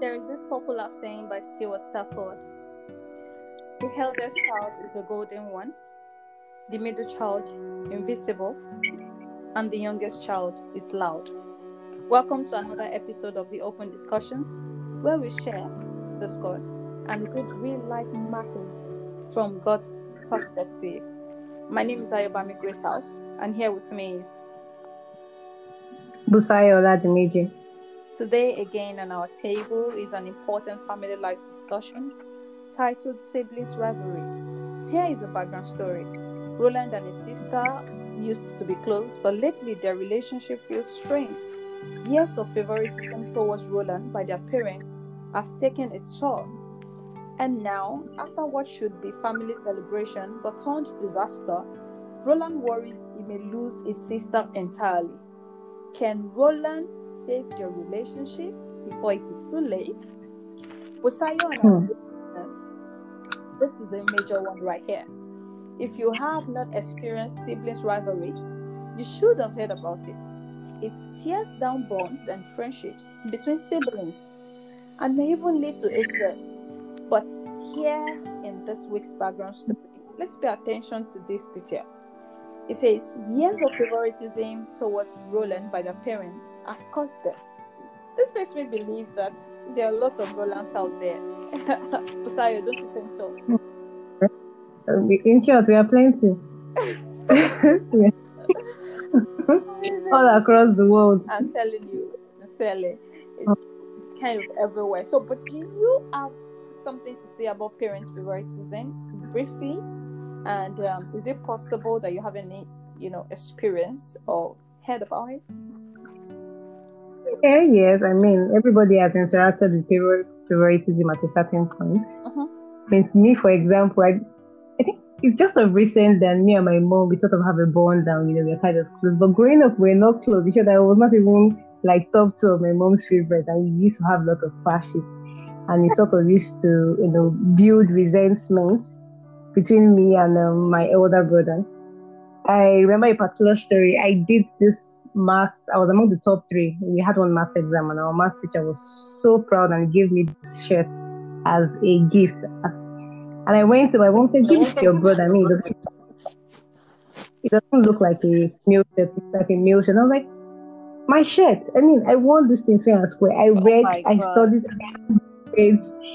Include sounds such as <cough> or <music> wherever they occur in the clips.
There is this popular saying by Stewart Stafford The eldest child is the golden one, the middle child, invisible, and the youngest child is loud. Welcome to another episode of the Open Discussions, where we share, discuss, and good real life matters from God's perspective. My name is Ayobami Grace House, and here with me is Busayo Oladimeji. Today, again on our table, is an important family life discussion titled Siblings Rivalry. Here is a background story. Roland and his sister used to be close, but lately their relationship feels strained. Years of favoritism towards Roland by their parents has taken its toll. And now, after what should be family celebration but turned disaster, Roland worries he may lose his sister entirely. Can Roland save their relationship before it is too late? And Hmm. this is a major one right here. If you have not experienced siblings rivalry, you should have heard about it. It tears down bonds and friendships between siblings and may even lead to hatred. But here in this week's background story, let's pay attention to this detail. It says years of favoritism towards Roland by their parents has caused this. This makes me believe that there are lots of Rolands out there. <laughs> Busayo, don't you think so? Uh, In short, we are plenty. All across the world. I'm telling you sincerely, it's it's kind of everywhere. So, but do you have something to say about parent favoritism briefly? And um, is it possible that you have any, you know, experience or heard about it? Yeah, yes, I mean, everybody has interacted with favor- favoritism at a certain point. Mhm. I mean, me, for example, I, I think it's just of recent that me and my mom, we sort of have a bond and, you know, we're kind of close. But growing up, we're not close. You that I was not even like top two of my mom's favorite, and we used to have a lot of clashes. And it sort of used to, you know, build resentment between me and um, my elder brother. I remember a particular story. I did this math. I was among the top three. We had one math exam, and our math teacher was so proud and gave me this shirt as a gift. And I went to my mom and said, "Give it to your brother." I mean, it doesn't, it doesn't look like a meal shirt. It's like a meal shirt. And I was like, "My shirt. I mean, I want this thing fair and square. I Oh read, my I studied,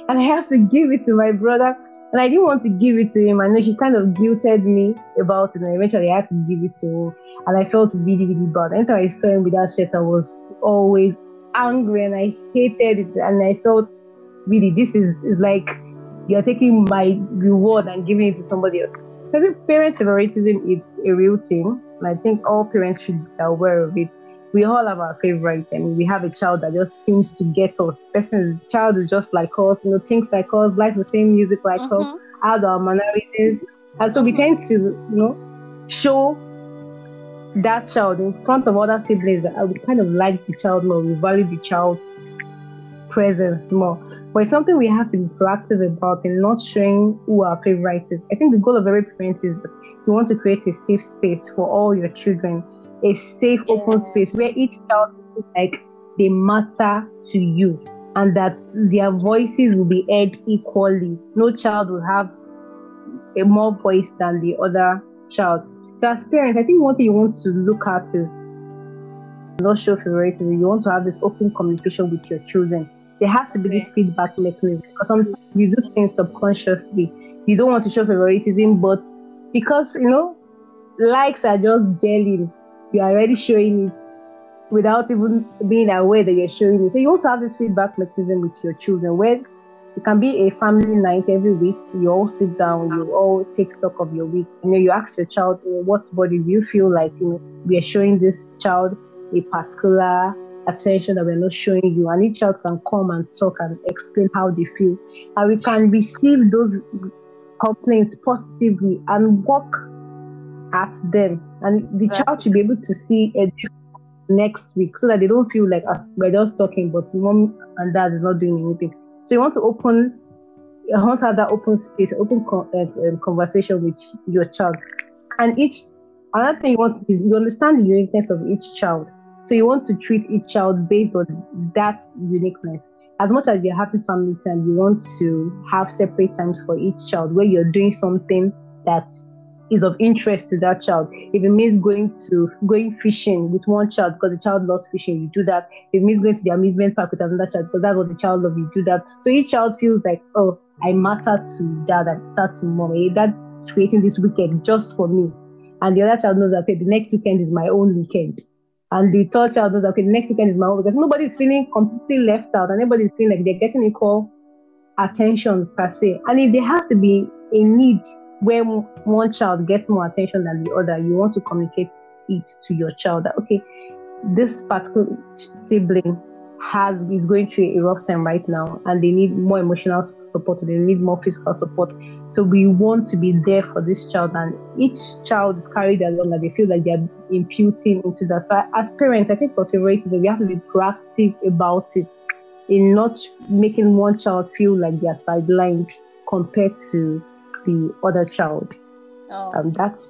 and I have to give it to my brother." And I didn't want to give it to him. I know she kind of guilted me about it, and eventually I had to give it to him. And I felt really, really bad. Anytime I saw him with that shirt, I was always angry and I hated it. And I thought, really, this is, is like you're taking my reward and giving it to somebody else. So I parent favoritism is a real thing. And I think all parents should be aware of it. We all have our favorites. and we have a child that just seems to get us. Person, child is just like us, you know, thinks like us, likes the same music like us Mhm. has our minorities. And so we tend to, you know, show that child in front of other siblings that I would kind of like the child more, we value the child's presence more. But it's something we have to be proactive about in not showing who our favorite is. I think the goal of every parent is that you want to create a safe space for all your children, a safe, open space where each child feels like they matter to you and that their voices will be heard equally. No child will have a more voice than the other child. So as parents, I think one thing you want to look at is not show favoritism. You want to have this open communication with your children. There has to be this feedback mechanism because sometimes you do things subconsciously. You don't want to show favoritism, but because you know likes are just gelling, you are already showing it without even being aware that you're showing it. So you also have this feedback mechanism with your children where it can be a family night every week. You all sit down, you all take stock of your week. You know, you ask your child, "Oh, what body do you feel like you know we are showing this child a particular attention that we're not showing you, and each child can come and talk and explain how they feel, and we can receive those complaints positively and work at them, and the child should be able to see a next week so that they don't feel like ah, we're just talking, but mom and dad is not doing anything. So you want to open, you want to have that open space, open con- uh, conversation with your child, and each another thing you want is you understand the uniqueness of each child. So you want to treat each child based on that uniqueness. as much as you're happy family time, you want to have separate times for each child where you're doing something that is of interest to that child. If it means going to going fishing with one child because the child loves fishing, you do that. If it means going to the amusement park with another child because that's what the child loves, you do that. So each child feels like, oh, I matter to dad, I matter to mom. Eh, that's creating this weekend just for me. And the other child knows that okay, the next weekend is my own weekend. And the third child knows that okay, the next weekend is my own because nobody's feeling completely left out and everybody's feeling like they're getting equal attention per se. And if there has to be a need where one child gets more attention than the other, you want to communicate it to your child that okay, this particular sibling has is going through a rough time right now and they need more emotional support they need more physical support. So we want to be there for this child and each child is carried along and they feel like they're imputing into that. So as parents i think for favoritism we have to be proactive about it in not making one child feel like they're sidelined compared to the other child. Oh. Um, that's,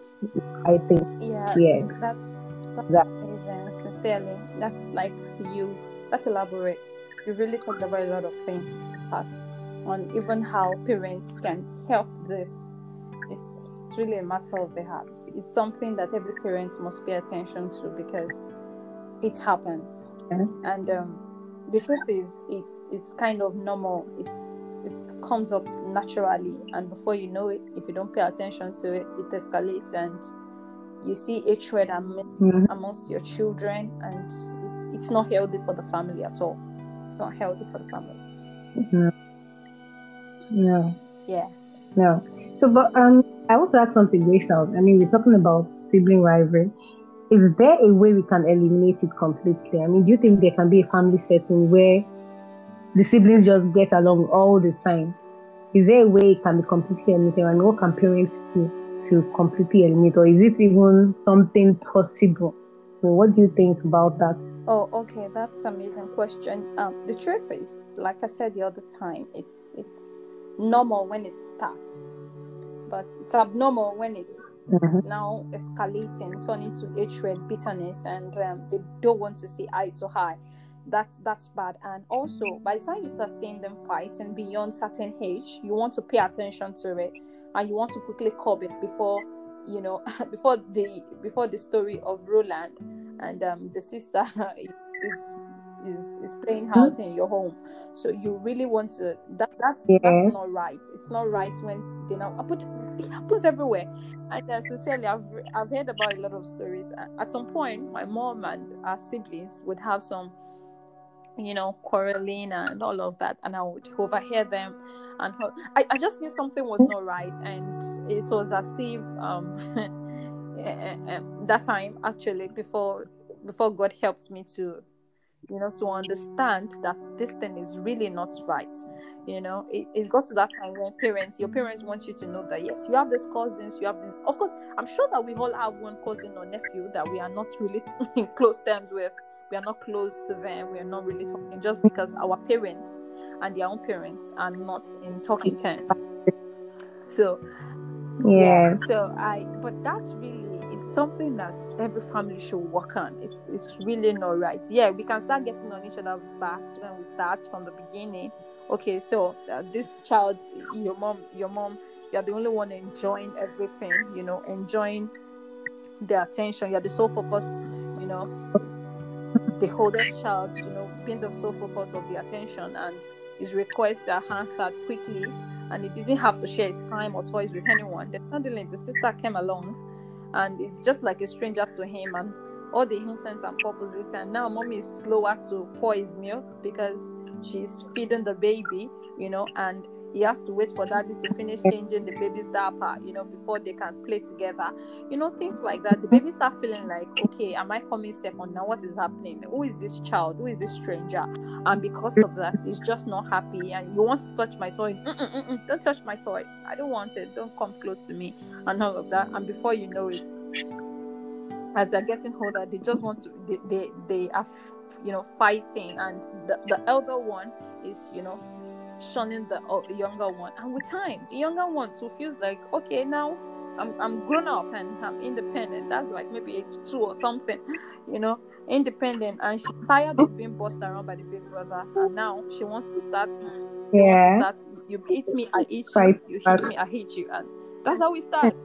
I think, yeah, yeah. That's, that's that. amazing. Sincerely, that's like you. Let's elaborate. You really talked about a lot of things, but on even how parents can help this. It's really a matter of the heart. It's something that every parent must pay attention to because it happens. Mm-hmm. And um, the truth is, it's it's kind of normal. It's it comes up naturally and before you know it if you don't pay attention to it it escalates and you see hatred mm-hmm. amongst your children and it's, it's, not healthy for the family at all. It's not healthy for the family. Mm-hmm. no yeah. No so but um i want to ask something Grace i mean we're talking about sibling rivalry. Is there a way we can eliminate it completely? I mean do you think there can be a family setting where the siblings just get along all the time. Is there a way it can be completely eliminated and what can parents do to completely eliminate or is it even something possible? So what do you think about that? Oh, okay, that's an amazing question. Um, the truth is, like I said the other time, it's it's normal when it starts, but it's abnormal when it's, mm-hmm. it's now escalating, turning to hatred, bitterness, and um, they don't want to see eye to eye that's that's bad. And also by the time you start seeing them fight and beyond certain age you want to pay attention to it and you want to quickly curb it before you know <laughs> before the before the story of roland and um, the sister <laughs> is is is playing hmm? out in your home. So you really want to that that's yeah. that's not right. It's not right when they now but it happens everywhere. And uh, sincerely i've i've heard about a lot of stories. At some point my mom and our siblings would have some you know, quarreling and all of that, and I would overhear them. And I, I just knew something was not right, and it was as if um, <laughs> eh, eh, eh, that time actually before before God helped me to you know to understand that this thing is really not right you know it, it got to that time when parents your parents want you to know that yes you have these cousins you have the, of course i'm sure that we all have one cousin or nephew that we are not really <laughs> in close terms with we are not close to them. We are not really talking just because our parents and their own parents are not in talking terms. So yeah. so i but that's really it's something that every family should work on. It's it's really not right. Yeah we can start getting on each other's backs when we start from the beginning. Okay so uh, this child your mom your mom you're the only one enjoying everything you know enjoying the attention. You're the sole focus you know the oldest child, you know, being the sole focus of the attention and his requests are answered quickly and he didn't have to share his time or toys with anyone. Then suddenly the sister came along and it's just like a stranger to him and all the intents and purposes and now mommy is slower to pour his milk because she's feeding the baby you know and he has to wait for daddy to finish changing the baby's diaper you know before they can play together. You know things like that. The baby start feeling like okay am i coming second now? What is happening? Who is this child? Who is this stranger? And because of that he's just not happy. And you want to touch my toy? Mm-mm-mm-mm. don't touch my toy. I don't want it. Don't come close to me. And all of that. And before you know it as they're getting older they just want to they they, they are you know fighting and the, the elder one is you know shunning the, uh, the younger one. And with time the younger one too feels like okay now I'm, I'm grown up and I'm independent. That's like maybe age two or something, <laughs> you know. independent. And she's tired of being bossed around by the big brother. And now she wants to start yeah. start you hit me i hit you you hit me i hit you. And that's how it starts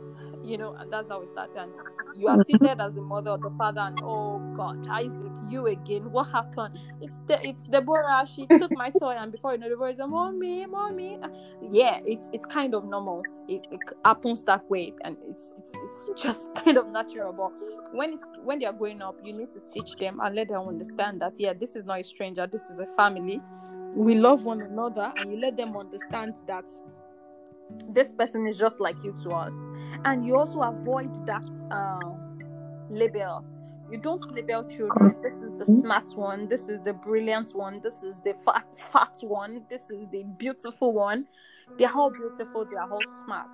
you know and that's how it started. and you are seated as the mother or the father and oh god isaac you again what happened? It's the it's deborah. She took my toy and before you know the words mommy mommy. Yeah it's it's kind of normal. It, it happens that way and it's, it's it's just <laughs> kind of natural. But when it's when they are growing up you need to teach them and let them understand that yeah this is not a stranger this is a family. We love one another and you let them understand that this person is just like you to us. And you also avoid that uh, label. You don't label children. This is the smart one. This is the brilliant one. This is the fat fat one. This is the beautiful one. They're all beautiful. They're all smart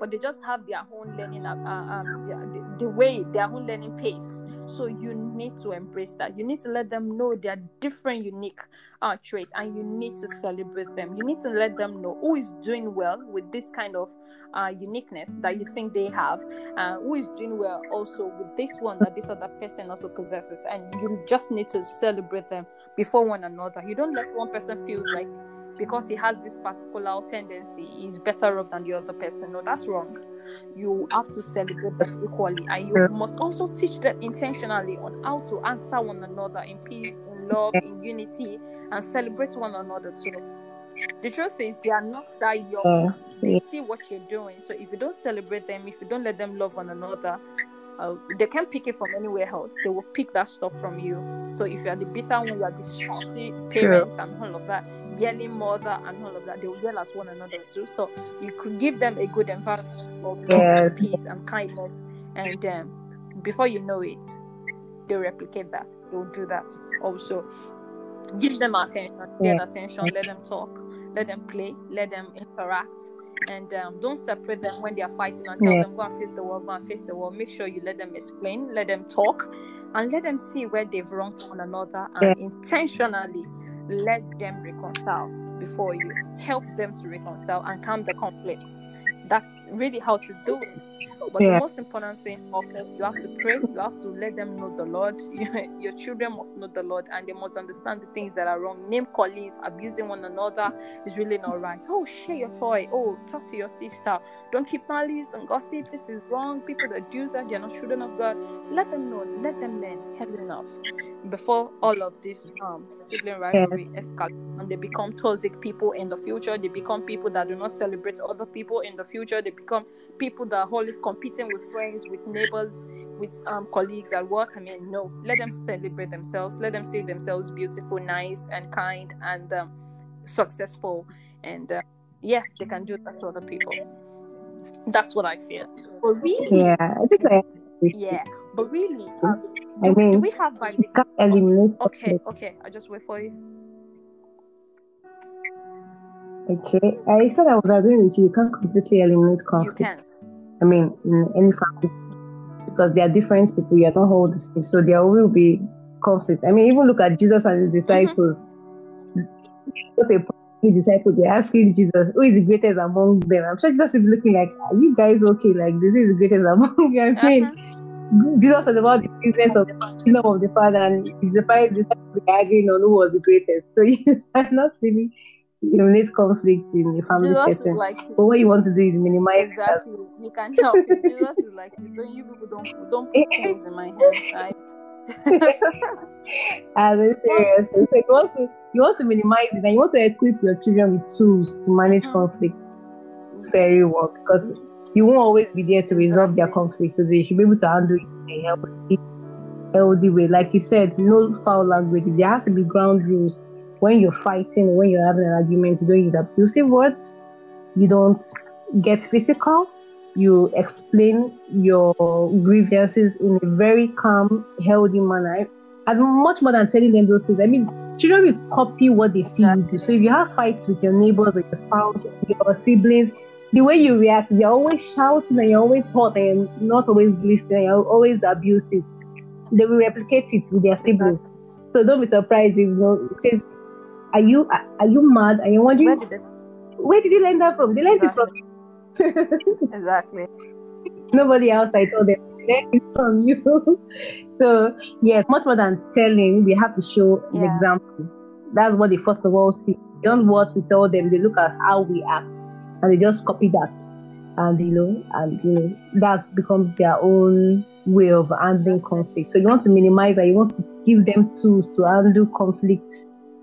but they just have their own learning uh, um, the, the way their own learning pace. So you need to embrace that. You need to let them know their different unique uh, traits and you need to celebrate them. You need to let them know who is doing well with this kind of uh, uniqueness that you think they have uh, who is doing well also with this one that this other person also possesses. And you just need to celebrate them before one another. You don't let one person feels like because he has this particular tendency he's better off than the other person. No that's wrong. You have to celebrate them equally and you must also teach them intentionally on how to answer one another in peace in love in unity and celebrate one another too. The truth is they are not that young. Uh, they see what you're doing. So if you don't celebrate them if you don't let them love one another uh, they can't pick it from anywhere else. They will pick that stuff from you. So if you are the bitter one, you are the shouty parents and all of that, yelling mother and all of that, they will yell at one another too. So you could give them a good environment of yeah. peace and kindness, and um, before you know it, they replicate that. They will do that also. Give them attention, yeah. attention, let them talk, let them play, let them interact and um, don't separate them when they are fighting and tell yeah. them go and face the wall go and face the wall make sure you let them explain let them talk and let them see where they've wronged one another and yeah. intentionally let them reconcile before you help them to reconcile and calm the conflict that's really how to do it but yeah. the most important thing, okay, you have to pray. You have to let them know the Lord. <laughs> Your children must know the Lord, and they must understand the things that are wrong. Name callings, abusing one another is really not right. Oh, share your toy. Oh, talk to your sister. Don't keep malice. Don't gossip. This is wrong. People that do that, they're not children of God. Let them know. Let them learn. Hell enough. Before all of this um, sibling rivalry yeah. escalates and they become toxic people in the future, they become people that do not celebrate other people in the future. They become people that are always competing with friends, with neighbors, with um, colleagues at work. I mean, no, let them celebrate themselves. Let them see themselves beautiful, nice, and kind, and um, successful. And uh, yeah, they can do that to other people. That's what I feel. But really, yeah, I think I yeah, but really, um, I mean, do we have by can't eliminate. Okay, okay, I just wait for you. Okay, I said I was agreeing with you. You can't completely eliminate conflict. You can't. I mean, in any family, because they are different people. You are not all the same, so there will be conflict. I mean, even look at Jesus and his disciples. Mm-hmm. The disciples they're asking Jesus, "Who is the greatest among them?" I'm sure Jesus is looking like, "Are you guys okay? Like, this is the greatest among you." <laughs> I mean. Uh-huh. Jesus was about the business of the kingdom of the Father, and the his disciples were arguing on who was the greatest. So <laughs> you are not really eliminate conflict in the family Jesus setting. Like, but what you want to do is minimize exactly. That. You can help it. Jesus is like, don't you people don't don't put things in my hands. I As a serious, so you want to you want to minimize it, and you want to equip your children with tools to manage mm-hmm. conflict very well because you won't always be there to resolve exactly. their conflict, so they should be able to handle it in a healthy, healthy way. Like you said, no foul language. There has to be ground rules when you're fighting, when you're having an argument, you don't use abusive words, you don't get physical, you explain your grievances in a very calm, healthy manner. And much more than telling them those things. I mean, children will copy what they see you do. So if you have fights with your neighbors or your spouse, your siblings, the way you react, you're always shouting and you're always hot and not always listening, you're always abusive. They will replicate it with their siblings. So don't be surprised if you know are you are you mad? Are you wondering where did, it... where did you learn that from? They learned exactly. it from you. <laughs> exactly. Nobody else I told them learn it from you. <laughs> so yes, much more than telling, we have to show an example. That's what they first of all see. Beyond what we tell them, they look at how we act and they just copy that. And you know, and you know, that becomes their own way of handling conflict. So you want to minimize that, you want to give them tools to handle conflict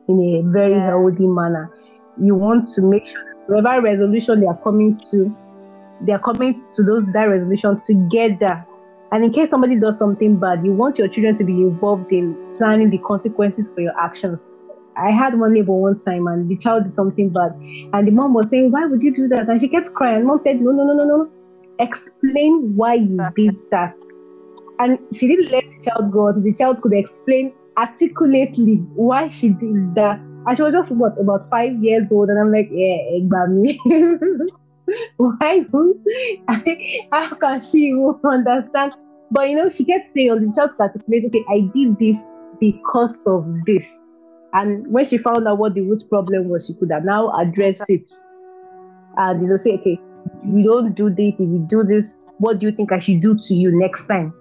in a very Yeah. healthy manner. You want to make sure whatever resolution they are coming to, they are coming to those that resolution together. And in case somebody does something bad, you want your children to be involved in planning the consequences for your actions. I had one neighbor one time and the child did something bad. And the mom was saying, Why would you do that? And she kept crying. Mom said, No, no, no, no, no. Explain why you Exactly. did that. And she didn't let the child go the child could explain articulately why she did that. And she was just what about five years old, and I'm like, yeah, Egbami. <laughs> why? How can she understand? But you know, she kept saying, the child could articulate, okay, I did this because of this. And when she found out what the root problem was, she could have now addressed it. And you know, say, okay, you don't do this. If you do this, what do you think I should do to you next time?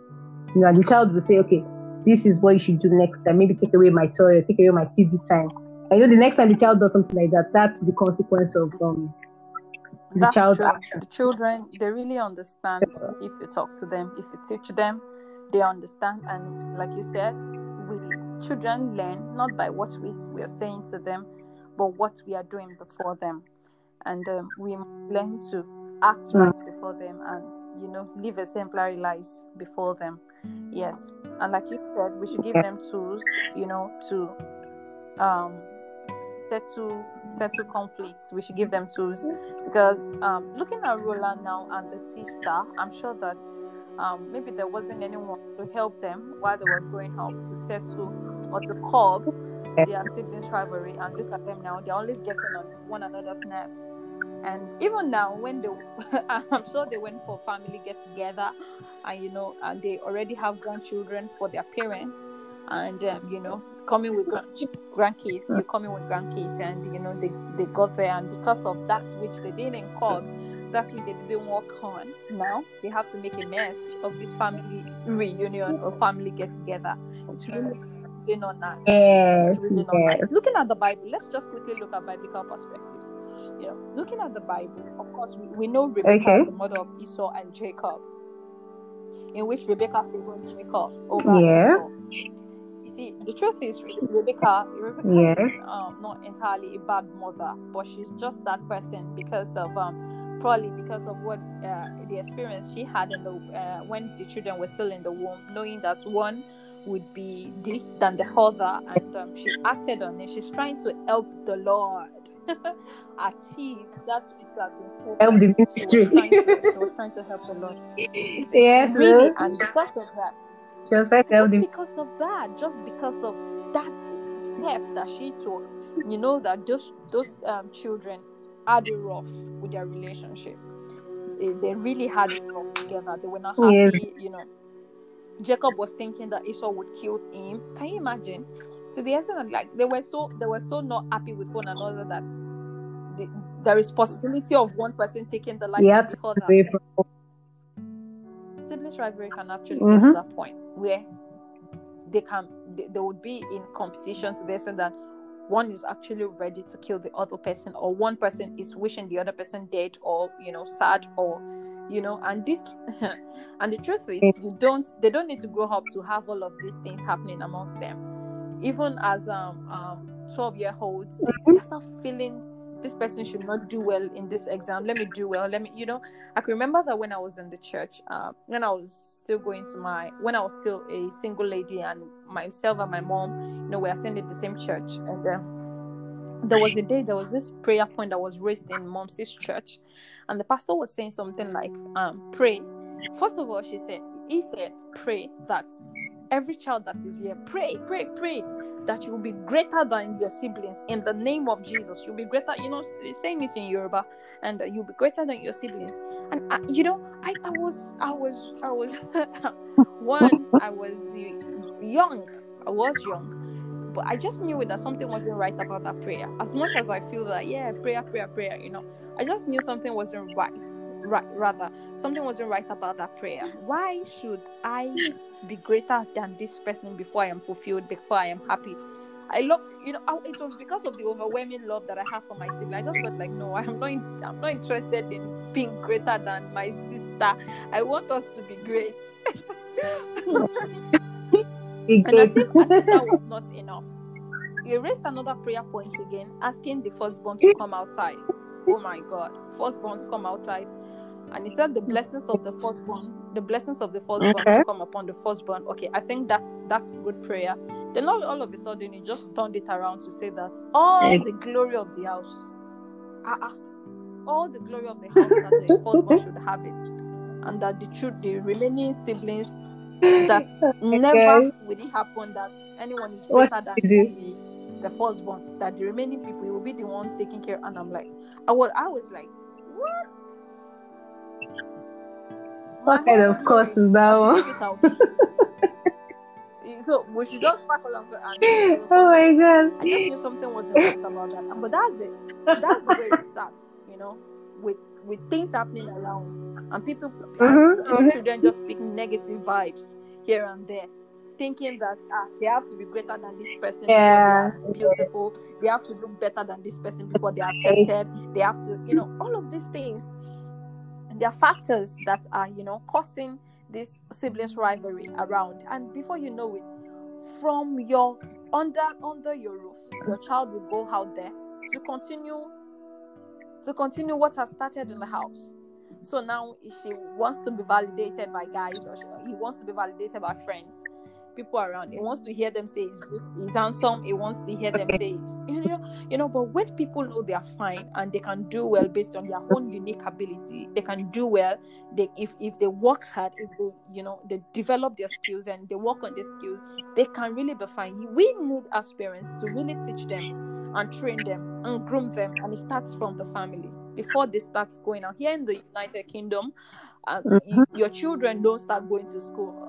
You know, and the child will say, okay, this is what you should do next time. Maybe take away my toy or take away my TV time. I know the next time the child does something like that, that's the consequence of um, the That's child's true. action. The children, they really understand if you talk to them, if you teach them, they understand. And like you said, we children learn not by what we, we are saying to them, but what we are doing before them. And um, we learn to act Mm. right before them and, you know, live exemplary lives before them. Yes. And like you said, we should give them tools, you know, to um, settle settle conflicts. We should give them tools because um, looking at Roland now and the sister, I'm sure that um, maybe there wasn't anyone to help them while they were growing up to settle or to curb their siblings' rivalry. And look at them now; they're always getting on one another's nerves. And even now, when they, <laughs> I'm sure they went for family get together, and you know, and they already have grandchildren for their parents, and um, you know, coming with grand- grandkids, you're coming with grandkids, and you know, they they got there, and because of that which they didn't call that which they didn't work on, now they have to make a mess of this family reunion or family get together. It's really, really not nice Yes, it's really not yes. nice. Looking at the Bible, let's just quickly look at biblical perspectives. You know, looking at the Bible, of course, we, we know Rebecca, Okay. the mother of Esau and Jacob, in which Rebecca favored Jacob over Yeah. Esau. You see, the truth is, Rebecca, Rebecca Yeah. is um, not entirely a bad mother, but she's just that person because of um, probably because of what uh, the experience she had in the uh, when the children were still in the womb, knowing that one would be this than the other, and um, she acted on it. She's trying to help the Lord <laughs> achieve that which has been spoken. Help the She was, ministry. trying to, she was trying to help the Lord. <laughs> It's, it's, Yes, it's really, and because of that, She was trying to help just the because of that, just because of that step that she took, you know that those those um, children had it rough with their relationship. They, they really had it rough together. They were not happy, Yes. you know. Jacob was thinking that Esau would kill him. Can you imagine? To the extent that like they were so they were so not happy with one another that the, there is possibility of one person taking the life You of the other siblings rivalry can actually get Mhm. to that point where they can they, they would be in competition to the extent that one is actually ready to kill the other person or one person is wishing the other person dead or you know sad or you know and this <laughs> and the truth is you don't they don't need to grow up to have all of these things happening amongst them. Even as um um 12 year olds they, they start feeling this person should not do well in this exam. Let me do well. Let me you know I can remember that when I was in the church, uh, when I was still going to my, when I was still a single lady, and myself and my mom, you know, we attended the same church, and um, there was a day, there was this prayer point that was raised in mom's church, and the pastor was saying something like, um, pray. First of all, she said, he said, pray that every child that is here, pray, pray, pray that you will be greater than your siblings in the name of Jesus. You'll be greater, you know, saying it in Yoruba, and uh, you'll be greater than your siblings. And uh, you know, I, I was, I was, I was, <laughs> one, I was young. I was young, but I just knew that something wasn't right about that prayer. As much as I feel that, yeah, prayer, prayer, prayer, you know, I just knew something wasn't right right rather something wasn't right about that prayer. Why should i be greater than this person before i am fulfilled before i am happy? I love you know oh, it was because of the overwhelming love that i have for my sibling. I just felt like no i'm not in, i'm not interested in being greater than my sister. I want us to be great <laughs> and as if, as if that was not enough. He raised another prayer point again asking the firstborn to come outside. Oh my god. Firstborns come outside. And he said the blessings of the firstborn the blessings of the firstborn okay. to come upon the firstborn. Okay i think that's that's good prayer. Then all, all of a sudden he just turned it around to say that all the glory of the house uh-uh, all the glory of the house that the firstborn should have it and that the truth the remaining siblings that <laughs> okay. never will it happen that anyone is better than the, the firstborn that the remaining people will be the one taking care. And i'm like i was i was like what? What kind of course is that one? <laughs> so we should just sparkle <laughs> and go oh my god. I just knew something wasn't right about that. But that's it. That's the way it starts you know with with things happening around and people mm-hmm, and mm-hmm. children just speaking negative vibes here and there thinking that ah, they have to be greater than this person yeah. beautiful. They have to look better than this person before they're accepted. They have to you know all of these things there are factors that are you know causing this siblings rivalry around. And before you know it from your under under your roof your child will go out there to continue to continue what has started in the house. So now she wants to be validated by guys or she, he wants to be validated by friends people around. He wants to hear them say he's good, he's handsome. He wants to hear them say, you know, you know. But when people know they are fine and they can do well based on their own unique ability, they can do well. They if if they work hard, if they you know they develop their skills and they work on their skills, they can really be fine. We need as parents to really teach them and train them and groom them, and it starts from the family before they start going out. Here in the United Kingdom, um, mm-hmm. your children don't start going to school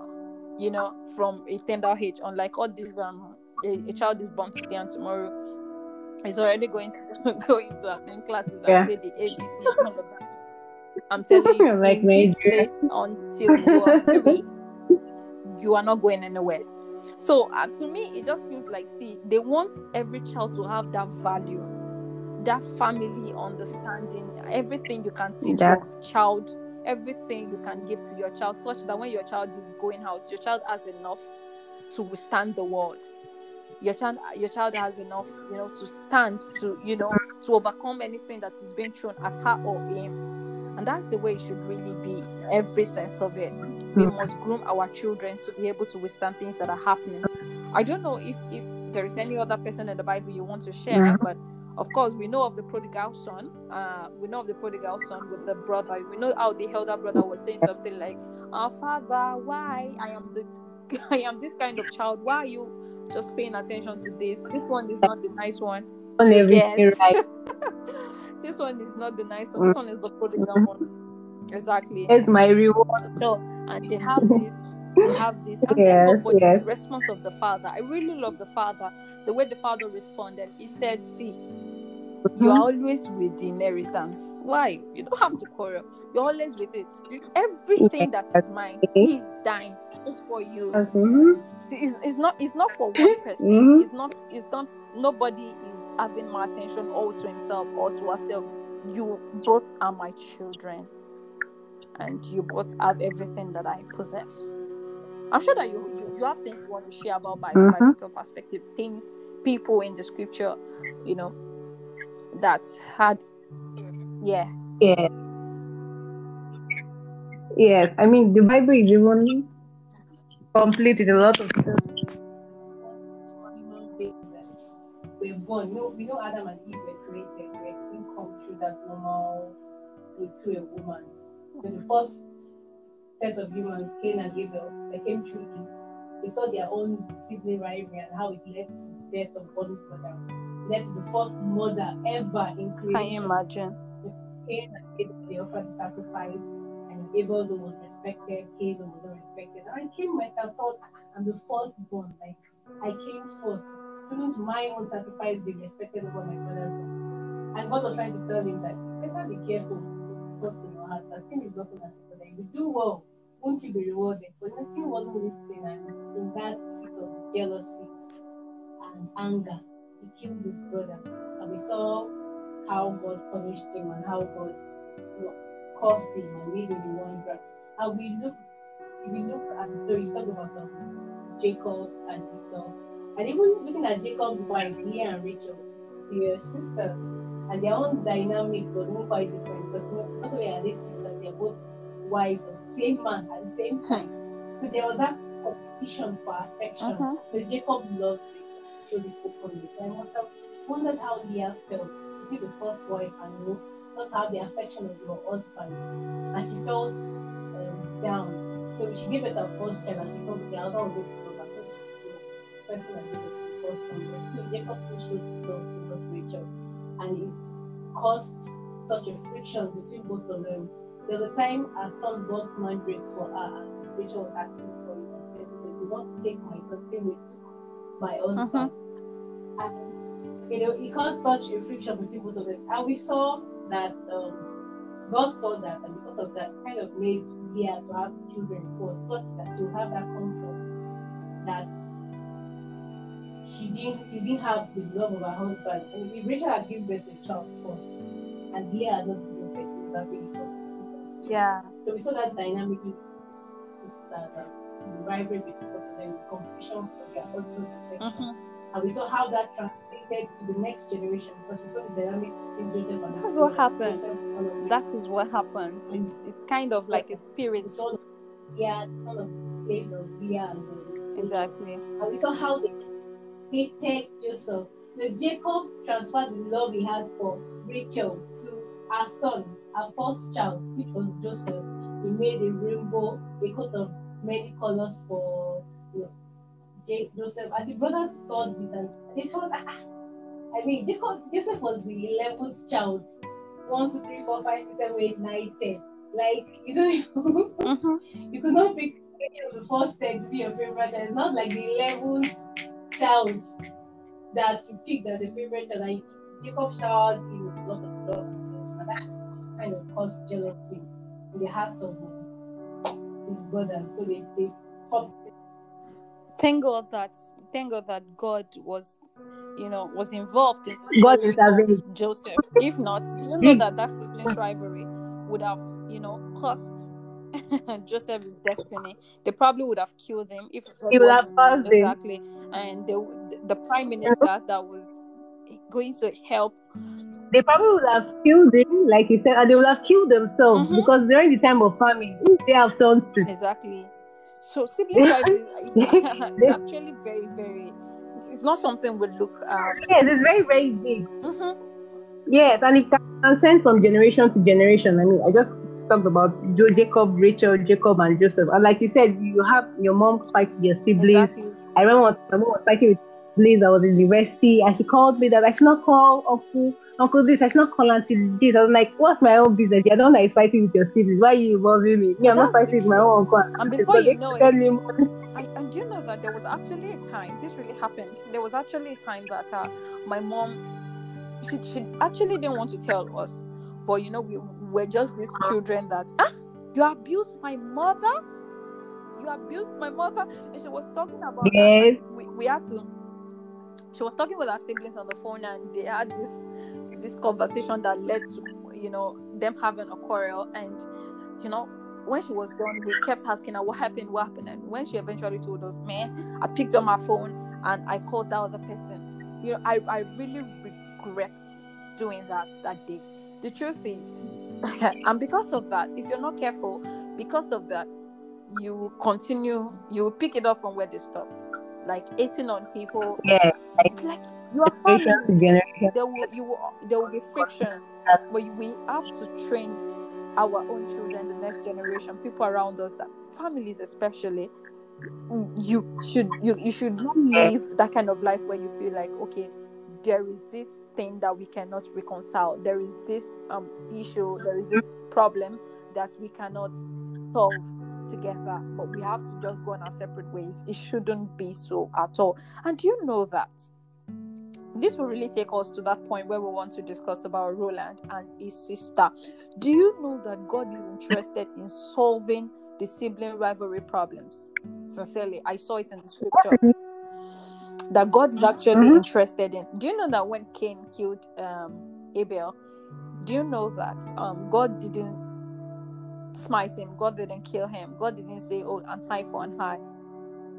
you know, from a tender age. Unlike all these, um, a, a child is born today and tomorrow is already going to <laughs> going to attend classes yeah. and say the ABC and all of that. I'm telling <laughs> you, like this place until you are three, you are not going anywhere. So uh, to me, it just feels like, see, they want every child to have that value, that family understanding, everything you can teach your child everything you can give to your child such that when your child is going out your child has enough to withstand the world. Your child your child has enough you know to stand to you know to overcome anything that is being thrown at her or him. And that's the way it should really be every sense of it. We hmm. must groom our children to be able to withstand things that are happening. I don't know if if there is any other person in the bible you want to share but of course, we know of the prodigal son. Uh, we know of the prodigal son with the brother. We know how the elder brother was saying something like, "Our father, why I am the, <laughs> I am this kind of child. Why are you just paying attention to this? This one is not the nice one. On everything right. <laughs> this one is not the nice one. This one is the prodigal one. Exactly. It's my reward. So, and they have this they have this and yes, for yes. the response of the father i really love the father the way the father responded he said see you're mm-hmm. always with the inheritance. Why? You don't have to quarrel. You're always with it. Everything that is mine is dying. It's for you. Mm-hmm. It's, it's not it's not for one person. Mm-hmm. It's not it's not nobody is having my attention all to himself or to herself. You both are my children. And you both have everything that I possess. I'm sure that you you, you have things you want to share about by mm-hmm. biblical perspective, things people in the scripture, you know, that had yeah. Yeah yes i mean the bible is even complete with a lot of stuff we're born you know we know adam and eve were created we didn't come through that normal through a woman. So the first set of humans cain and abel they came through eve they saw their own sibling rivalry and how it led to death of one brother to the first mother ever in creation. Can you imagine? Cain and Abel, they offered the sacrifice, and Abel's was respected, Cain was not respected. And Cain might have thought, ah, ah, I'm the firstborn, like I came first. Shouldn't my own sacrifice be respected over my brother's one? And God was trying to tell him that better be careful what you our heart that sin is not an but if you do well, won't you be rewarded? But nothing wasn't listening, and in that fit of jealousy and anger, he killed his brother. And we saw how God punished him and how God caused him and made him the one brother. And we look, if we look at the story, talk about um, Jacob and Esau. And even looking at Jacob's wives, Leah and Rachel, they were sisters and their own dynamics was even quite different because not, not only are they sisters, they're both wives of the same man at the same time. So there was that competition for affection. Uh-huh. So Jacob loved So I must have wondered how Leah felt to be the first wife and you know, not have the affection of your husband. And she felt um, down. So she gave it her first child and she felt the other was going to go back. This person that gave the first one. But still, Jacob still love Rachel and it caused such a friction between both of them. There was a time our son bought mandrakes for her, and Rachel was asking for it. I said, "You want to take my son, same way took my husband." And you know, it caused such a friction between both of them. And we saw that um, God saw that, and because of that, kind of made Leah to have children for such that she have that comfort that she didn't she didn't have the love of her husband. And if Rachel had given birth to a child first, and Leah had not given birth, to that first. Yeah. So we saw that dynamic in sisters that rivalry between both of them, the competition for their husband's affection. And we saw how that translated to the next generation because we saw the dynamic between Joseph and That's what happens. Joseph, the son of Mary, That is what happens. It's it's kind of like a spirit. the son of Leah, the son of the slaves of Leah and Exactly. And we saw how they hated Joseph. So Jacob transferred the love he had for Rachel to her son, her first child, which was Joseph. He made a rainbow, a coat of many colors for you know, Joseph. And the brothers saw this and they thought, ah, ah." I mean, Jacob, Joseph was the 11th child. One, two, three, four, five, six, seven, eight, nine, ten. Like, you know, Mhm. <laughs> you could not pick any of the first 10 to be your favorite child. It's not like the 11th child that you picked as a favorite child. Like, Jacob showered him with a lot of love. And that kind of caused jealousy in the hearts of his brothers. So they, they Thank God that thank God that God was, you know, was involved in God intervened. Joseph. If not, do you know that that siblings rivalry would have, you know, cost <laughs> Joseph his destiny? They probably would have killed him if He would have wasn't- caused him. exactly. And the the prime minister that was going to help they probably would have killed him, like you said, and they would have killed themselves Mhm. because during the time of famine, they have done to? Exactly. So siblings rivalry is, is, actually very, very. It's, it's not something we look at. Yes, it's very, very big. Mhm. Yes, and it can transcend from generation to generation. I mean, I just talked about Joe, Jacob, Rachel, Jacob, and Joseph. And like you said, you have your mom fight with your siblings. Exactly. I remember when my mom was fighting with siblings. I was in university, and she called me that I should not call Uncle, Uncle this. I should not call Auntie this. I was like, what's my own business? You're the one that is fighting with your siblings. Why are you involving me? Me, I'm not fighting with my own uncle. And auntie. before So you know tell it- me, And, and do you know that there was actually a time this really happened? There was actually a time that uh, my mom, she, she actually didn't want to tell us, but you know we were just these children that ah, you abused my mother, you abused my mother, and she was talking about that, Yes. and we we had to. She was talking with her siblings on the phone, and they had this this conversation that led to you know them having a quarrel, and you know when she was done, we kept asking her what happened, what happened, and when she eventually told us, man, I picked up my phone and I called that other person. You know, I, I really regret doing that that day. The truth is, <laughs> and because of that, if you're not careful, because of that, you continue, you pick it up from where they stopped, like hating on people. yeah, like you are family. generation. There will you will there will be friction, but we have to train our own children, the next generation, people around us, that families especially, mm, you should you, you should not live that kind of life where you feel like okay, there is this thing that we cannot reconcile, there is this um issue, there is this problem that we cannot solve together, but we have to just go on our separate ways. It shouldn't be so at all. And do you know that this will really take us to that point where we want to discuss about Roland and his sister. Do you know that God is interested in solving the sibling rivalry problems? Sincerely, I saw it in the scripture that God is actually mm-hmm. interested in. Do you know that when Cain killed um, Abel, do you know that um, God didn't smite him? God didn't kill him. God didn't say, "Oh, and eye for an eye,"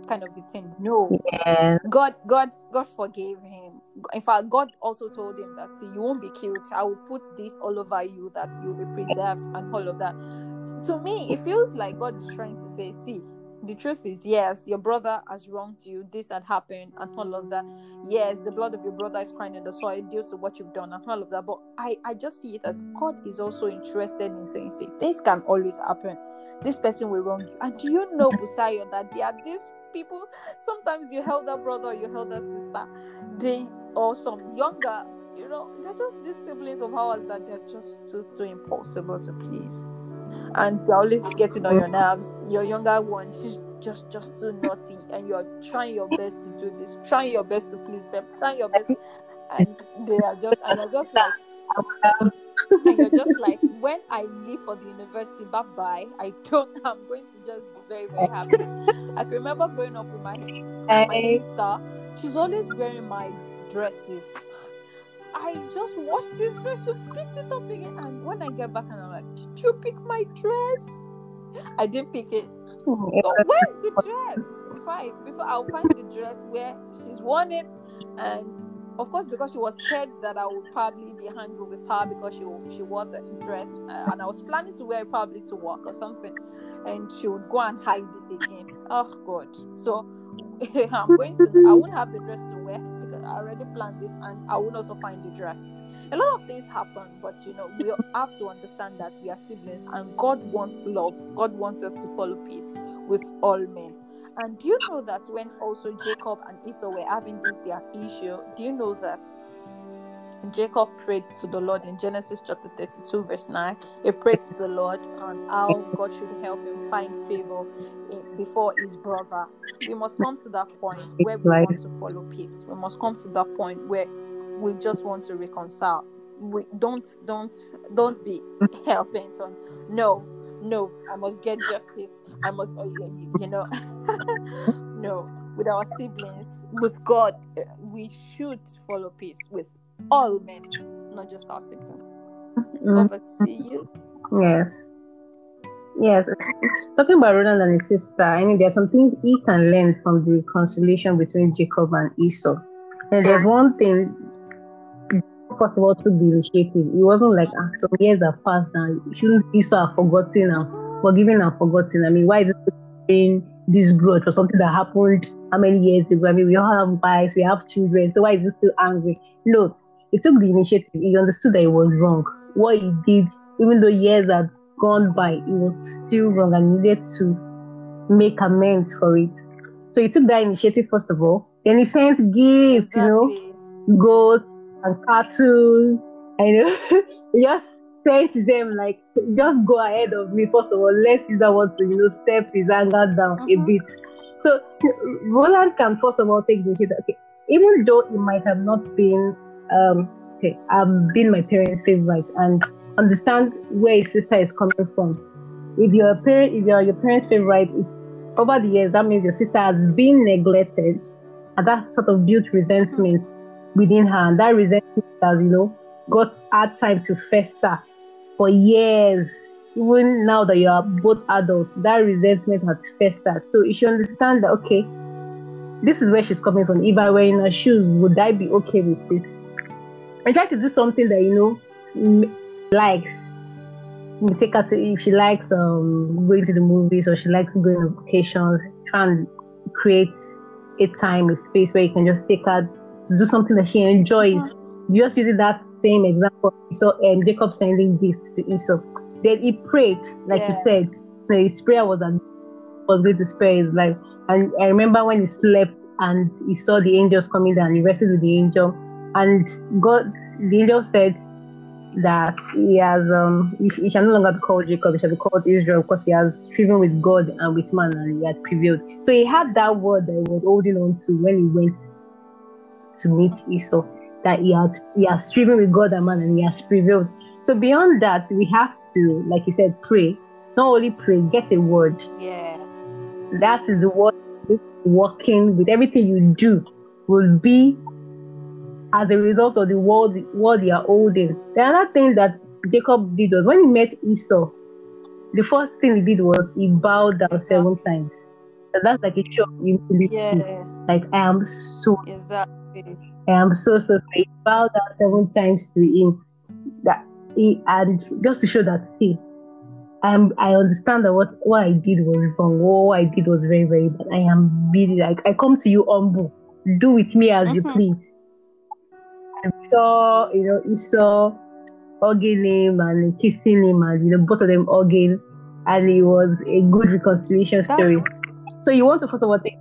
kind of a thing. No. Yeah. God, God, God forgave him. In fact, God also told him that, "See, you won't be killed. I will put this all over you, that you'll be preserved, and all of that." So to me, it feels like God is trying to say, "See, the truth is yes your brother has wronged you. This had happened and all of that. Yes the blood of your brother is crying in the soil it deals with what you've done and all of that. But i i just see it as god is also interested in saying see this can always happen. This person will wrong you. And do you know busayo that there are these people sometimes your elder brother or your elder sister they or some younger you know they're just these siblings of ours that they're just too too impossible to please and they're always getting on your nerves. Your younger one, she's just just too naughty, and you're trying your best to do this, trying your best to please them, trying your best, and they are just and you're just like. <laughs> Um, and you're just like when I leave for the university, bye bye. I don't. <laughs> I'm going to just be very very happy. I can remember growing up with my my sister. She's always wearing my dresses. <sighs> I just washed this dress, you picked it up again. And when I get back and I'm like, Did you pick my dress? I didn't pick it. So where's the dress? Before I before I'll find the dress where she's worn it and of course because she was scared that I would probably be angry with her because she she wore the dress uh, and I was planning to wear it probably to work or something and she would go and hide it again. Oh god. So <laughs> I'm going to I won't have the dress to wear because I already planned it and I will also find the dress. A lot of things happen, but you know, we have to understand that we are siblings and God wants love. God wants us to follow peace with all men. And do you know that when also Jacob and Esau were having this their issue, do you know that Jacob prayed to the Lord in Genesis chapter 32, verse 9. He prayed to the Lord on how God should help him find favor in, before his brother. We must come to that point where we want to follow peace. We must come to that point where we just want to reconcile. We don't don't don't be <laughs> helping on no no I must get justice. I must oh, you, you know <laughs> no with our siblings with God we should follow peace with all men, not just our siblings. Mm. Over to you. Yes. Yes. Talking about Roland and his sister, I mean, there are some things he can learn from the reconciliation between Jacob and Esau. And there's one thing, first of all, took the initiative. It wasn't like ah, some years have passed now. Shouldn't Esau have forgotten and forgiven and forgotten? I mean, why is it being this growth or something that happened how many years ago? I mean, we all have wives, we have children, so why is he still angry? No, he took the initiative. He understood that it was wrong. What he did, even though years had gone by, it was still wrong and needed to make amends for it. So he took that initiative first of all. Then he sent gifts, exactly. you know, goats and cattle. And <laughs> you know, just sent them like, just go ahead of me first of all. Let's use that one to, you know, step his anger down a bit. So Roland can first of all take the initiative. Okay, even though it might have not been um, okay, I've been my parents' favorite and understand where his sister is coming from. If you're a parent, if you're your parents' favorite, it's over the years that means your sister has been neglected, and that sort of built resentment within her, and that resentment has you know got hard time to fester for years. Even now that you are both adults, that resentment has festered. So if you understand that okay, this is where she's coming from. If I were in her shoes, would I be okay with it? I try to do something that you know likes. Take her to if she likes um going to the movies or she likes going on vacations. Try and create a time, a space where you can just take her to do something that she enjoys. Mm-hmm. Just using that same example, so um, Jacob sending gifts to Esau. Then he prayed, like yeah. you said, his prayer was that was going to spare his life. And I remember when he slept and he saw the angels coming down, he rested with the angel and God, the angel said that he has um he, he, shall no longer be called Jacob, he shall be called Israel because he has striven with God and with man and he had prevailed. So he had that word that he was holding on to when he went to meet Esau. that he has he has striven with God and man and he has prevailed. So beyond that, we have to, like you said, pray. Not only pray, get a word. Yeah. That is the word working with everything you do will be as a result of the word word you are holding. The other thing that Jacob did was when he met Esau, the first thing he did was he bowed down seven times. So that's like a humility. Yeah. Like I am so Exactly. I am so so he bowed down seven times to him. That he and just to show that see, I'm I understand that what what I did was wrong. What I did was very very bad. I am really like I come to you humble. Do with me as you Mhm. please. And saw you know he saw hugging him and kissing him and you know both of them hugging and it was a good reconciliation That's- story. So you want to first of all think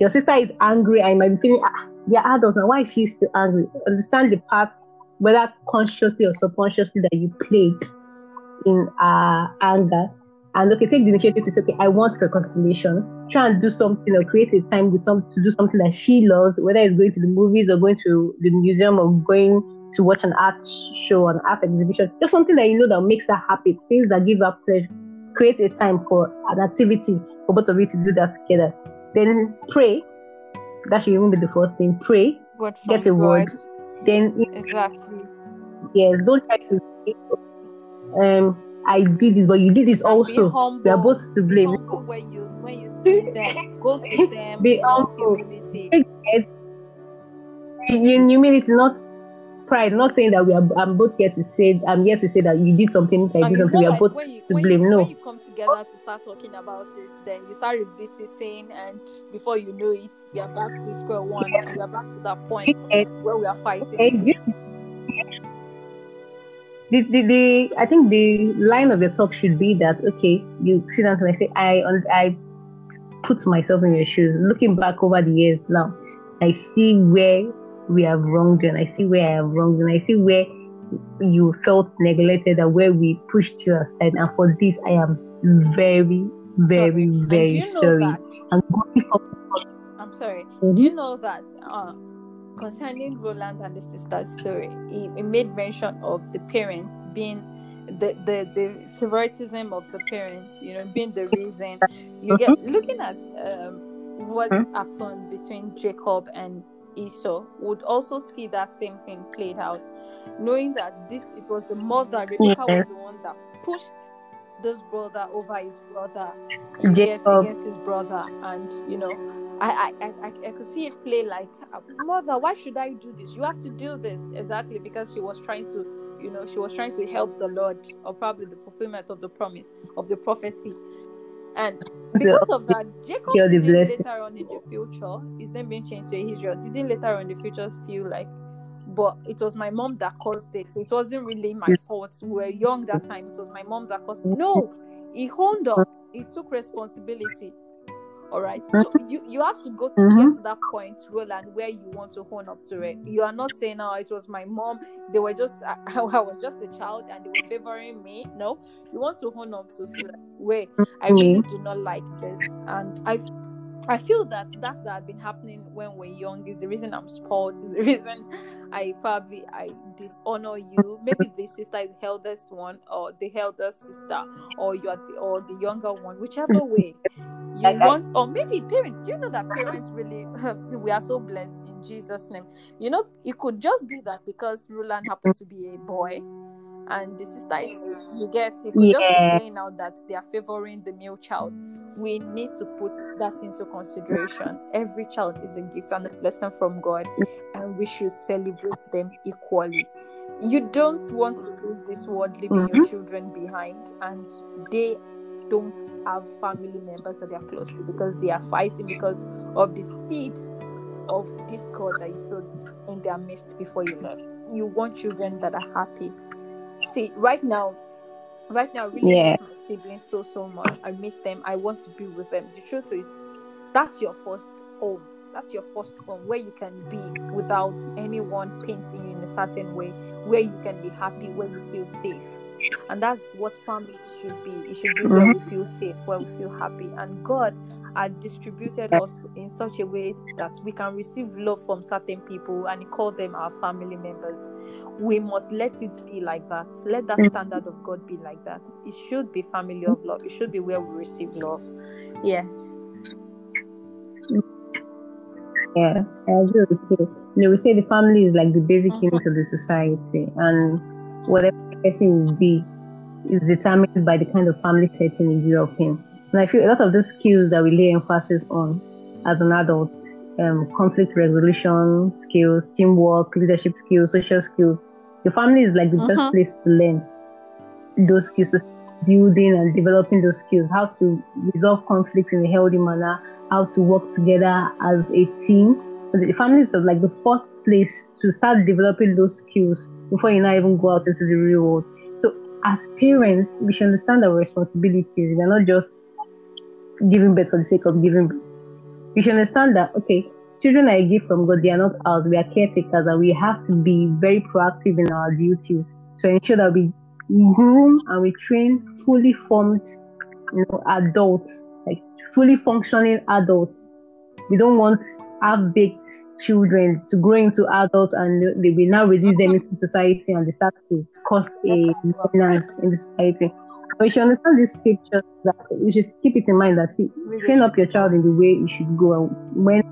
your sister is angry you might be feeling ah, you're adults now. Why is she still angry? Understand the part, whether consciously or subconsciously, that you played in uh, anger. And okay, take the initiative to say, okay, I want reconciliation. Try and do something or create a time with some to do something that she loves, whether it's going to the movies or going to the museum or going to watch an art show, an art exhibition. Just something that you know that makes her happy, things that give her pleasure. Create a time for an activity for both of you to do that together. Then pray. That should even be the first thing. Pray. Word Get a word. Then Exactly. yes, don't try to say, um I did this, but you did this also. humble. We are both to Be blame. humble when you when you see them. Go to <laughs> them. Be humble. humility. It's in humility, not pride. Not saying that we are. I'm both here to say. I'm here to say that you did something. I did something. We are like both you, to blame. You, No. when you come together to start talking about it, then you start revisiting, and before you know it, we are back to square one. We are back to that point Yes. where we are fighting. The, the, the I think the line of your talk should be that okay, you sit down and I say I I put myself in your shoes. Looking back over the years now, I see where we have wronged and I see where I have wronged and I see where you felt neglected and where we pushed you aside. And for this, I am very, very, Sorry. Very you know sorry. And going forward, I'm sorry. Mhm. Do you know that uh, concerning Roland and the sister's story, he, he made mention of the parents being the, the the favoritism of the parents, you know, being the reason. You get looking at um, what Mhm. happened between Jacob and Esau, would also see that same thing played out, knowing that this it was the mother Rebecca was the one that pushed this brother over his brother Jacob. against his brother. And you know I, I, I, I could see it play like ah, mother why should i do this? You have to do this. Exactly because she was trying to you know she was trying to help the lord or probably the fulfillment of the promise of the prophecy and <laughs> because of that jacob didn't later on in the future his name being changed to israel didn't later on in the future feel like but it was my mom that caused it. It wasn't really my fault. We were young that time. It was my mom that caused it. No, he honed up. He took responsibility. All right. So you you have to go to Mhm. get to that point, Roland, where you want to hone up to it. You are not saying, "Oh, it was my mom. They were just I, <laughs> I was just a child and they were favoring me." No, you want to hone up to feel like, wait, I really do not like this, and I I feel that that that had been happening when we're young is the reason I'm spoiled. Is the <laughs> reason I probably I dishonor you. Maybe the sister is the eldest one, or the eldest sister, or you are the or the younger one, whichever <laughs> way you I- I- want. Or maybe parents. Do you know that parents really <laughs> we are so blessed in Jesus' name? You know, it could just be that because Roland happened to be a boy. And the sister, is, you get, it could just be Yeah. playing out that they are favoring the male child we need to put that into consideration. Every child is a gift and a blessing from God, and we should celebrate them equally. You don't want to leave this world leaving your mm-hmm. children behind, and they don't have family members that they are close to because they are fighting because of the seed of discord that you sowed in their midst before you left. You want children that are happy. See, right now, right now, I really Yeah. miss my siblings so so much. I miss them. I want to be with them. The truth is, that's your first home. That's your first home where you can be without anyone painting you in a certain way, where you can be happy, where you feel safe. And that's what family should be. It should be where we mm-hmm. feel safe, where we feel happy. And God are distributed us in such a way that we can receive love from certain people and call them our family members. We must let it be like that. Let that standard of God be like that. It should be family of love. It should be where we receive love. Yes. Yeah, I agree with you. You know, we say the family is like the basic Mhm. unit of the society, and whatever person will be is determined by the kind of family setting you grew up in. And I feel a lot of those skills that we lay emphasis on as an adult, um, conflict resolution skills, teamwork, leadership skills, social skills, the family is like the best Mhm. place to learn those skills, to building and developing those skills, how to resolve conflicts in a healthy manner, how to work together as a team. So the family is like the first place to start developing those skills before you now even go out into the real world. So as parents, we should understand our responsibilities. We're not just giving birth for the sake of giving birth. We should understand that okay, children are a gift from God, they are not ours. We are caretakers and we have to be very proactive in our duties to ensure that we groom and we train fully formed you know adults, like fully functioning adults. We don't want half baked children to grow into adults and they will now release them into society and they start to cause a dominance in the society. But you should understand these scriptures that you should keep it in mind that see, train up your child in the way it should go and when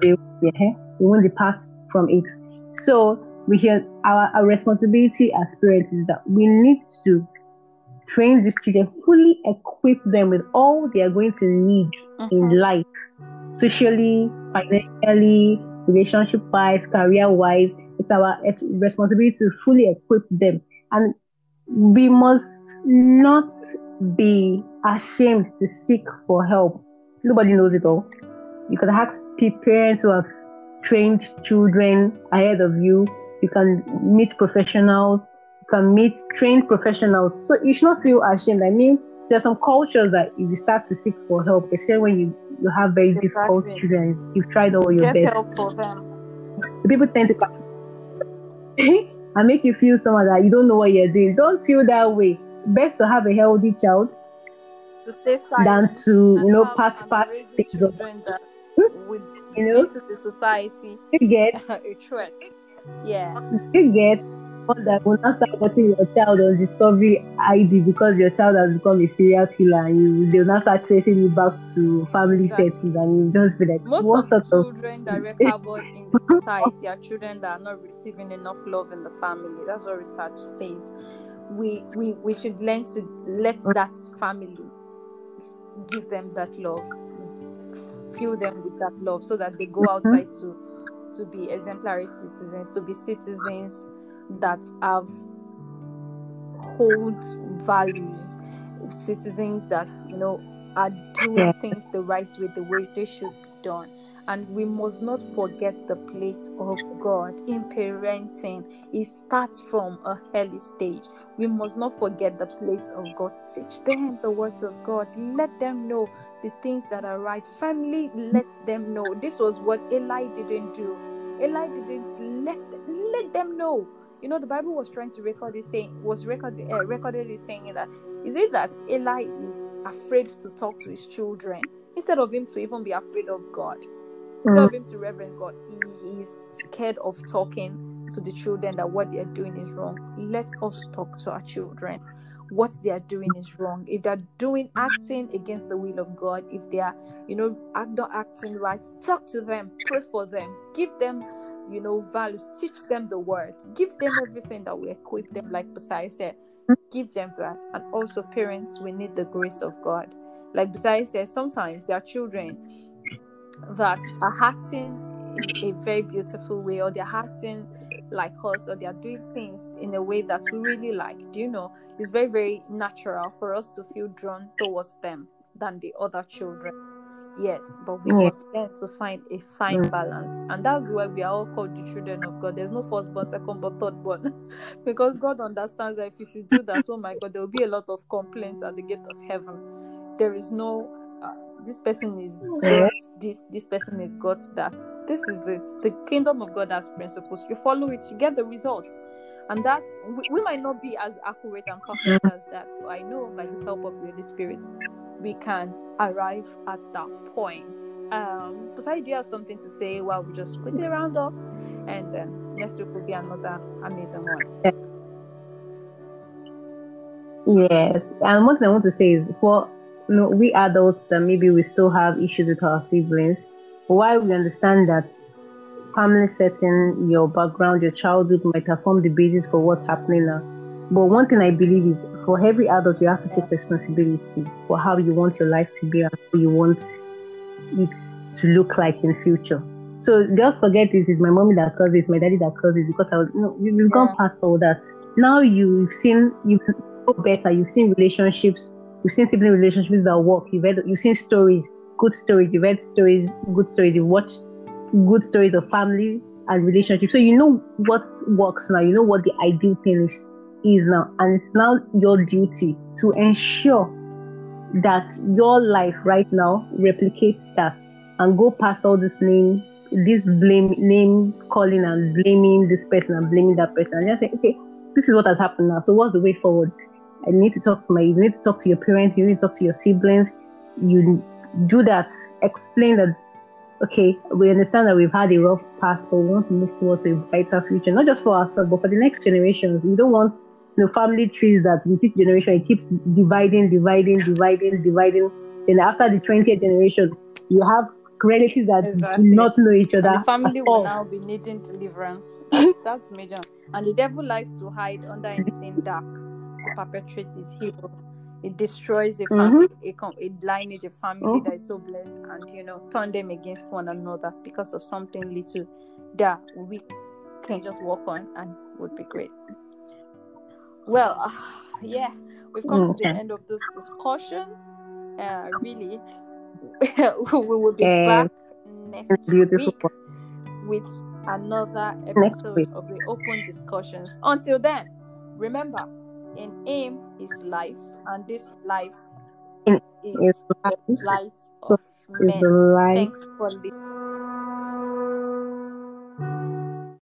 they they won't depart from it. So we should our, our responsibility as parents is that we need to train these children, fully equip them with all they are going to need Mhm. in life, socially, financially, relationship wise, career wise. It's our responsibility to fully equip them. And we must not be ashamed to seek for help. Nobody knows it all. You can ask parents who have trained children ahead of you. You can meet professionals. You can meet trained professionals. So you should not feel ashamed. I mean, there are some cultures that if you start to seek for help, especially when you, you have very difficult children, you've tried all your Get best. help for them. The people tend to come <laughs> and make you feel someone that you don't know what you're doing. Don't feel that way. Best to have a healthy child To stay than to, you know, patch patch things up. that hmm? would You know? to the society You get <laughs> a threat. Yeah. you get one that will not start watching your child on Discovery ID because your child has become a serial killer and you they'll not start tracing you back to family Exactly. settings and you just be like, Most what of the sort of children that wreak havoc in the <laughs> society are children that are not receiving enough love in the family. That's what research says. We we we should learn to let that family give them that love, fill them with that love, so that they go Mhm. outside to to be exemplary citizens, to be citizens that have hold values, citizens that you know are doing things the right way, the way they should be done. And we must not forget the place of God in parenting. It starts from a early stage. We must not forget the place of God. Teach them the words of God. Let them know the things that are right. Family, let them know. This was what Eli didn't do. Eli didn't let let them know. You know, the Bible was trying to record it saying was recorded uh, recorded it saying that is it that Eli is afraid to talk to his children instead of him to even be afraid of God, instead Mm. of him to reverence God, he is scared of talking to the children that what they are doing is wrong. Let us talk to our children. What they are doing is wrong. If they're doing acting against the will of God, if they are, you know, act, not acting right, talk to them, pray for them, give them, you know, values, teach them the word, give them everything that will equip them, like Busayo said, give them that. And also, parents, we need the grace of God. Like Busayo said, sometimes their children that are acting in a very beautiful way, or they're acting like us, or they're doing things in a way that we really like. Do you know? It's very, very natural for us to feel drawn towards them than the other children. Yes, but we must learn to find a fine Mm. balance, and that's why we are all called the children of God. There's no firstborn, secondborn, thirdborn, <laughs> because God understands that if you should do that, oh my God, there will be a lot of complaints at the gate of heaven. There is no, this person is this, this, this person is God's that. This is it. The kingdom of God has principles. You follow it, you get the results. And that we, we might not be as accurate and perfect as that. But I know by the help of the Holy Spirit, we can arrive at that point. Um, Busayo, do you have something to say while we just put it around up? And then next week will be another amazing one. Yes, and one thing I want to say is for you know, we adults that maybe we still have issues with our siblings, while we understand that family setting, your background, your childhood might have formed the basis for what's happening now. But one thing I believe is for every adult, you have to take responsibility for how you want your life to be and how you want it to look like in future. So just forget this is my mommy that caused this, my daddy that caused this because I was you know, we've yeah. gone past all that. Now you've seen you've oh, better, you've seen relationships, you've seen sibling relationships that work, you've read you've seen stories, good stories, you've read stories, good stories, you've watched good stories of family and relationships. So you know what works now, you know what the ideal thing is is now, and it's now your duty to ensure that your life right now replicates that and go past all this name, this blame, name calling and blaming this person and blaming that person, and just say, okay, this is what has happened now. So what's the way forward? I need to talk to my, you need to talk to your parents, you need to talk to your siblings. You do that, explain that okay, we understand that we've had a rough past, but we want to move towards a brighter future, not just for ourselves, but for the next generations. You don't want you know, family trees that with each generation it keeps dividing, dividing, dividing, dividing. Then after the 20th generation, you have relatives that exactly. do not know each other. And the family will all. now be needing deliverance. That's, that's major. And the devil likes to hide under anything dark to perpetrate his evil. It destroys a family, mm-hmm. a, a lineage, a family mm-hmm. that is so blessed, and you know, turn them against one another because of something little that we can just walk on and would be great. Well, uh, yeah, we've come to the end of this discussion. Uh, really, <laughs> we will be back next Beautiful. week with another episode of the open discussions. Until then, remember, in him is life, and this life is the light of men. Thanks for listening.